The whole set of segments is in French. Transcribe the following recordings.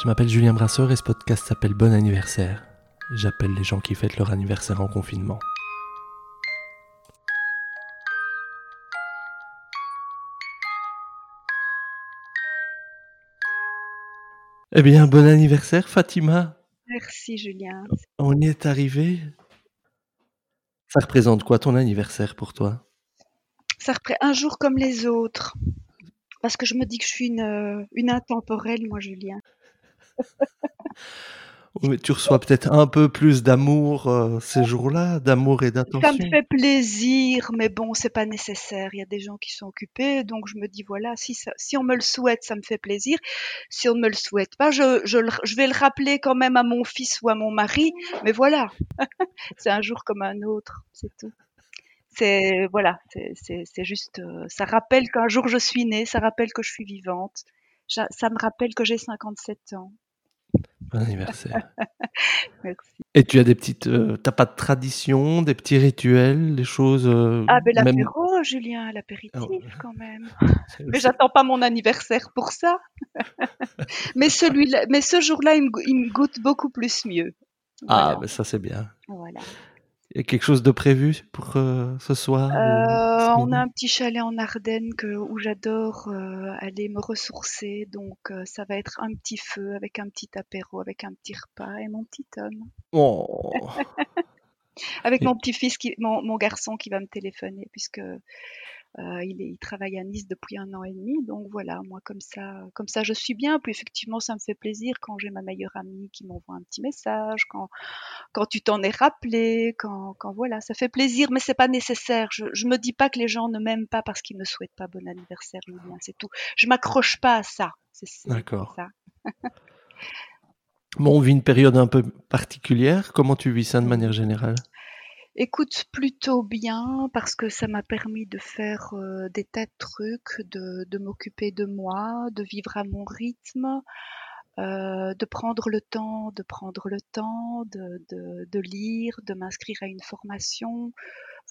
Je m'appelle Julien Brasseur et ce podcast s'appelle Bon anniversaire. J'appelle les gens qui fêtent leur anniversaire en confinement. Eh bien, bon anniversaire Fatima. Merci Julien. On y est arrivé. Ça représente quoi ton anniversaire pour toi? Ça représente un jour comme les autres. Parce que je me dis que je suis une, euh, une intemporelle, moi Julien. Tu reçois peut-être un peu plus d'amour euh, ces jours-là, d'amour et d'attention. Ça me fait plaisir, mais bon, c'est pas nécessaire. Il y a des gens qui sont occupés, donc je me dis voilà, si, si on me le souhaite, ça me fait plaisir. Si on ne me le souhaite pas, je, je, je vais le rappeler quand même à mon fils ou à mon mari, mais voilà, c'est un jour comme un autre, c'est tout. C'est voilà, c'est juste, euh, ça rappelle qu'un jour je suis née, ça rappelle que je suis vivante, ça me rappelle que j'ai 57 ans. Bon anniversaire. Merci. Et tu as des petites. Euh, t'as pas de tradition, des petits rituels, des choses. Euh, ah, ben l'apéro, Julien, l'apéritif ah quand même. mais j'attends pas mon anniversaire pour ça. mais celui-là, mais ce jour-là, il, me goûte beaucoup plus mieux. Ah, ben ça c'est bien. Voilà. Il y a quelque chose de prévu pour euh, ce soir euh, On a un petit chalet en Ardennes que, où j'adore euh, aller me ressourcer. Donc, ça va être un petit feu avec un petit apéro, avec un petit repas et mon petit homme. Oh. avec mon petit-fils, mon, mon, garçon qui va me téléphoner, puisque euh, il, il, travaille à Nice depuis un an et demi, donc voilà, moi comme ça, comme ça je suis bien. Puis effectivement, ça me fait plaisir quand j'ai ma meilleure amie qui m'envoie un petit message, quand, quand tu t'en es rappelé, quand, quand voilà, ça fait plaisir, mais c'est pas nécessaire. Je, je me dis pas que les gens ne m'aiment pas parce qu'ils me souhaitent pas bon anniversaire, Julien, c'est tout. Je m'accroche pas à ça. D'accord. bon, on vit une période un peu particulière. Comment tu vis ça de manière générale? Écoute, plutôt bien parce que ça m'a permis de faire euh, des tas de trucs, de, m'occuper de moi, de vivre à mon rythme, euh, de prendre le temps, de prendre le temps, de, lire, de m'inscrire à une formation.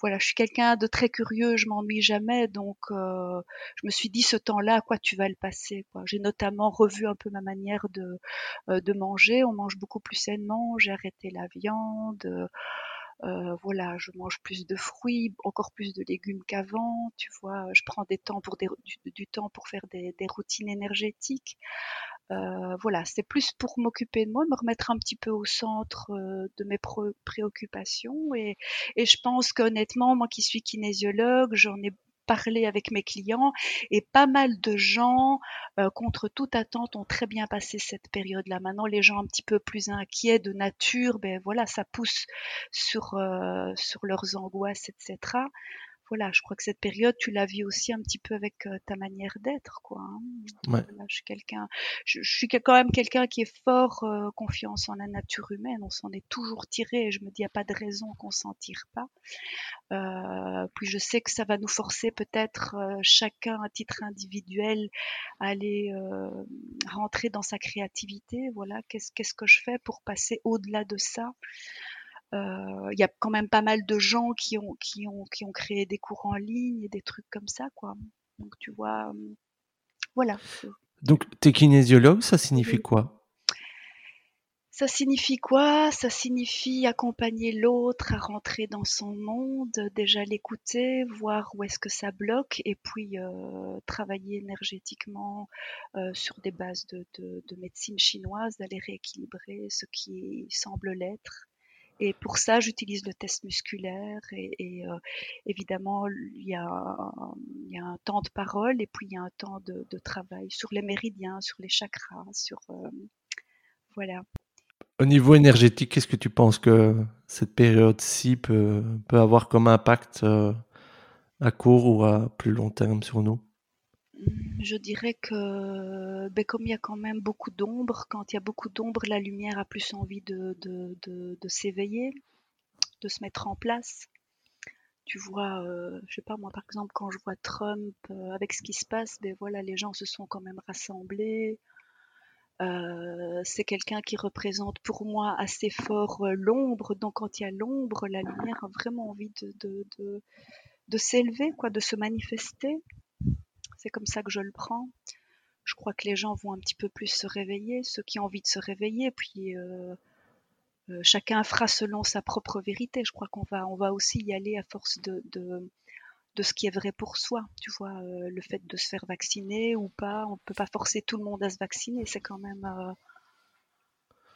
Voilà, je suis quelqu'un de très curieux, je m'ennuie jamais, donc euh, je me suis dit ce temps-là, quoi tu vas le passer. J'ai notamment revu un peu ma manière de manger. On mange beaucoup plus sainement. J'ai arrêté la viande. Voilà, je mange plus de fruits, encore plus de légumes qu'avant. Tu vois, je prends des temps pour des, du, temps pour faire des, des routines énergétiques. Euh, voilà, c'est plus pour m'occuper de moi, me remettre un petit peu au centre de mes préoccupations. Et, et je pense qu'honnêtement, moi qui suis kinésiologue, j'en ai parler avec mes clients et pas mal de gens, euh, contre toute attente, ont très bien passé cette période-là. Maintenant, les gens un petit peu plus inquiets de nature, ben voilà, ça pousse sur, euh, sur leurs angoisses, etc voilà, je crois que cette période, tu la vis aussi un petit peu avec euh, ta manière d'être, quoi. Hein. je suis quelqu'un, je, suis quand même quelqu'un qui est fort euh, confiance en la nature humaine. On s'en est toujours tiré. Et je me dis, il n'y a pas de raison qu'on s'en tire pas. Euh, puis je sais que ça va nous forcer peut-être chacun à titre individuel à aller rentrer dans sa créativité. Voilà, qu'est-ce qu'est-ce que je fais pour passer au-delà de ça? euh, il y a quand même pas mal de gens qui ont, qui ont, qui ont créé des cours en ligne et des trucs comme ça, quoi. Donc, tu vois, euh, voilà. Donc, t'es kinésiologue, ça signifie quoi? Ça signifie quoi? Ça signifie accompagner l'autre à rentrer dans son monde, déjà l'écouter, voir où est-ce que ça bloque, et puis euh, travailler énergétiquement euh, sur des bases de, de, de médecine chinoise, d'aller rééquilibrer ce qui semble l'être et pour ça, j'utilise le test musculaire et, euh, évidemment, il y, a, un temps de parole et puis il y a un temps de, travail sur les méridiens, sur les chakras, sur euh, voilà. Au niveau énergétique, qu'est-ce que tu penses que cette période-ci peut, peut, avoir comme impact euh, à court ou à plus long terme sur nous? Je dirais que ben, comme il y a quand même beaucoup d'ombre, quand il y a beaucoup d'ombre, la lumière a plus envie de, s'éveiller, de se mettre en place. Tu vois, euh, je sais pas moi par exemple quand je vois Trump euh, avec ce qui se passe, ben voilà les gens se sont quand même rassemblés. Euh, c'est quelqu'un qui représente pour moi assez fort l'ombre, donc quand il y a l'ombre, la lumière a vraiment envie de, de s'élever, quoi, de se manifester. C'est comme ça que je le prends. Je crois que les gens vont un petit peu plus se réveiller, ceux qui ont envie de se réveiller, puis chacun fera selon sa propre vérité. Je crois qu'on va, on va aussi y aller à force de, de ce qui est vrai pour soi. Tu vois, euh, le fait de se faire vacciner ou pas, on ne peut pas forcer tout le monde à se vacciner. C'est quand même, euh,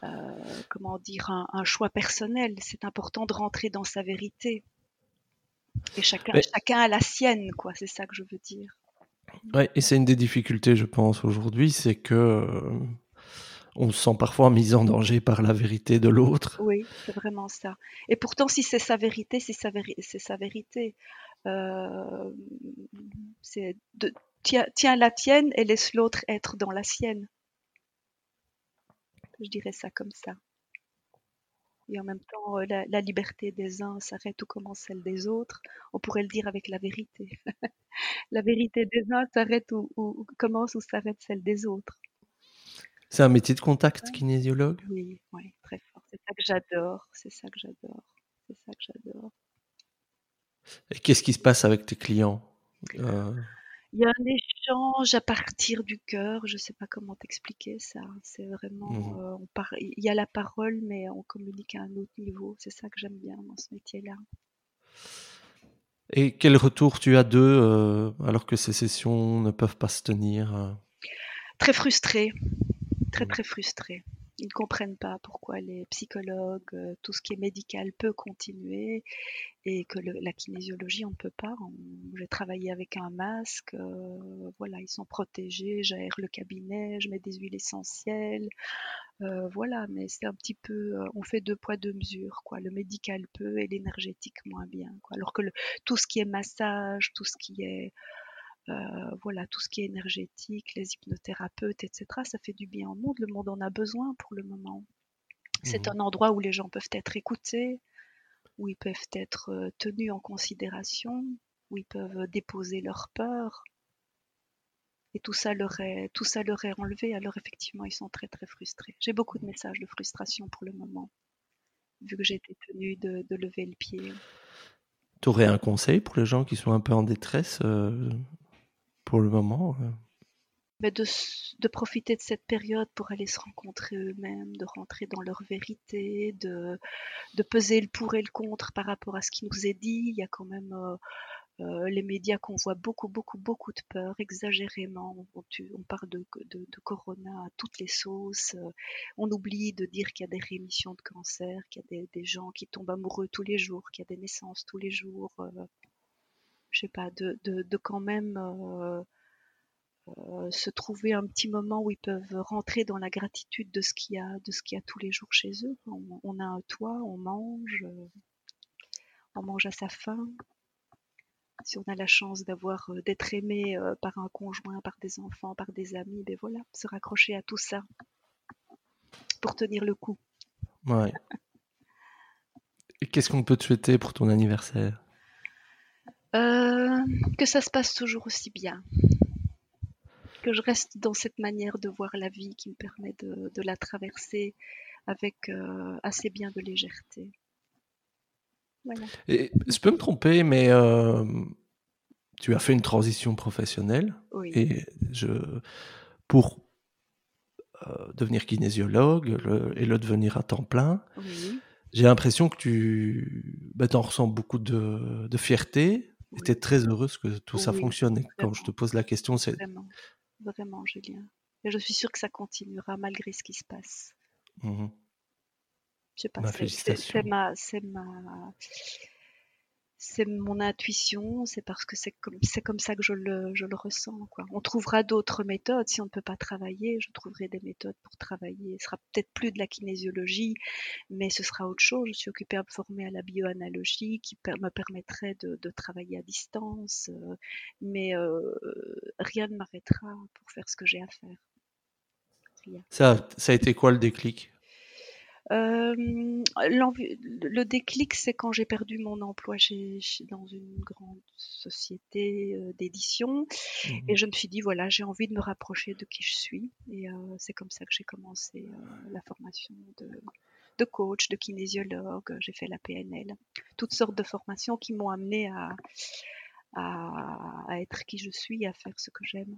euh, comment dire, un, choix personnel. C'est important de rentrer dans sa vérité. Et chacun, chacun a la sienne, quoi. C'est ça que je veux dire. Ouais, et c'est une des difficultés, je pense, aujourd'hui, c'est que on se sent parfois mis en danger par la vérité de l'autre. Oui, c'est vraiment ça. Et pourtant, si c'est sa vérité, c'est sa, sa vérité. Euh, tiens, la tienne et laisse l'autre être dans la sienne. Je dirais ça comme ça. Et en même temps, euh, la, liberté des uns s'arrête où commence celle des autres. On pourrait le dire avec la vérité. la vérité des uns s'arrête où, commence ou s'arrête celle des autres. C'est un métier de contact, kinésiologue? Oui, oui, très fort. C'est ça que j'adore. C'est ça que j'adore. C'est ça que j'adore. Et qu'est-ce qui se passe avec tes clients? Euh? Il y a un échange à partir du cœur. Je ne sais pas comment t'expliquer ça. C'est vraiment, mmh euh, on il y a la parole, mais on communique à un autre niveau. C'est ça que j'aime bien dans ce métier-là. Et quel retour tu as d'eux euh, alors que ces sessions ne peuvent pas se tenir Très frustré, très mmh. très frustré. Ils ne comprennent pas pourquoi les psychologues, tout ce qui est médical peut continuer et que la kinésiologie, on ne peut pas. J'ai travaillé avec un masque, euh, voilà, ils sont protégés, j'aère le cabinet, je mets des huiles essentielles, euh, voilà, mais c'est un petit peu, euh, on fait deux poids, deux mesures, quoi. Le médical peut et l'énergétique moins bien, quoi. Alors que tout ce qui est massage, tout ce qui est voilà, tout ce qui est énergétique, les hypnothérapeutes, etc., ça fait du bien au monde. Le monde en a besoin pour le moment. C'est mmh un endroit où les gens peuvent être écoutés, où ils peuvent être euh, tenus en considération, où ils peuvent déposer leurs peurs. Et tout ça, leur est, tout ça leur est enlevé, alors effectivement, ils sont très très frustrés. J'ai beaucoup de messages de frustration pour le moment, vu que j'ai été tenue de, lever le pied. Tu aurais un conseil pour les gens qui sont un peu en détresse euh, le moment de, profiter de cette période pour aller se rencontrer eux-mêmes, de rentrer dans leur vérité, de, de peser le pour et le contre par rapport à ce qui nous est dit. Il y a quand même euh, euh, les médias qu'on voit beaucoup, beaucoup, beaucoup de peur, exagérément. On, parle de, de, corona à toutes les sauces. Euh, on oublie de dire qu'il y a des rémissions de cancer, qu'il y a des, gens qui tombent amoureux tous les jours, qu'il y a des naissances tous les jours. Je sais pas, de, de, quand même euh, se trouver un petit moment où ils peuvent rentrer dans la gratitude de ce qu'il y a, de ce qu'il y a tous les jours chez eux. On, a un toit, on mange, euh, on mange à sa faim. Si on a la chance d'avoir euh, d'être aimé par un conjoint, par des enfants, par des amis, ben voilà, se raccrocher à tout ça pour tenir le coup. Qu'est-ce qu'on peut te souhaiter pour ton anniversaire? Que ça se passe toujours aussi bien que je reste dans cette manière de voir la vie qui me permet de, la traverser avec euh, assez bien de légèreté. Et, je peux me tromper, mais euh, tu as fait une transition professionnelle et je, pour euh, devenir kinésiologue et le devenir à temps plein. J'ai l'impression que tu bah, en ressens beaucoup de, fierté es très heureuse que tout ça fonctionne. Et quand je te pose la question, c'est vraiment, Julien. Et je suis sûre que ça continuera malgré ce qui se passe. Mmh je sais pas, c'est ma, c'est ma, c'est mon intuition, c'est parce que c'est comme, c'est comme ça que je le, je le ressens. Quoi. On trouvera d'autres méthodes. Si on ne peut pas travailler, je trouverai des méthodes pour travailler. Ce sera peut-être plus de la kinésiologie, mais ce sera autre chose. Je suis occupée à me former à la bioanalogie qui me permettrait de, travailler à distance. Euh, mais euh, rien ne m'arrêtera pour faire ce que j'ai à faire. Ça, ça a été quoi le déclic? Euh, le déclic, c'est quand j'ai perdu mon emploi chez, dans une grande société euh, d'édition. Mmh et je me suis dit, voilà, j'ai envie de me rapprocher de qui je suis. Et euh, c'est comme ça que j'ai commencé la formation de, de, coach, de kinésiologue. J'ai fait la PNL. Toutes sortes de formations qui m'ont amené à, à, à, être qui je suis, à faire ce que j'aime.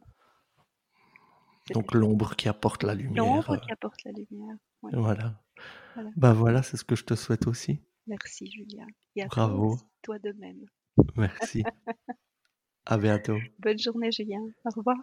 Donc l'ombre qui apporte la lumière. L'ombre qui apporte la lumière. Voilà. voilà. Bah voilà, c'est ce que je te souhaite aussi. Merci Julien. Et Bravo. Toi, toi de même. Merci. à bientôt. Bonne journée Julien. Au revoir.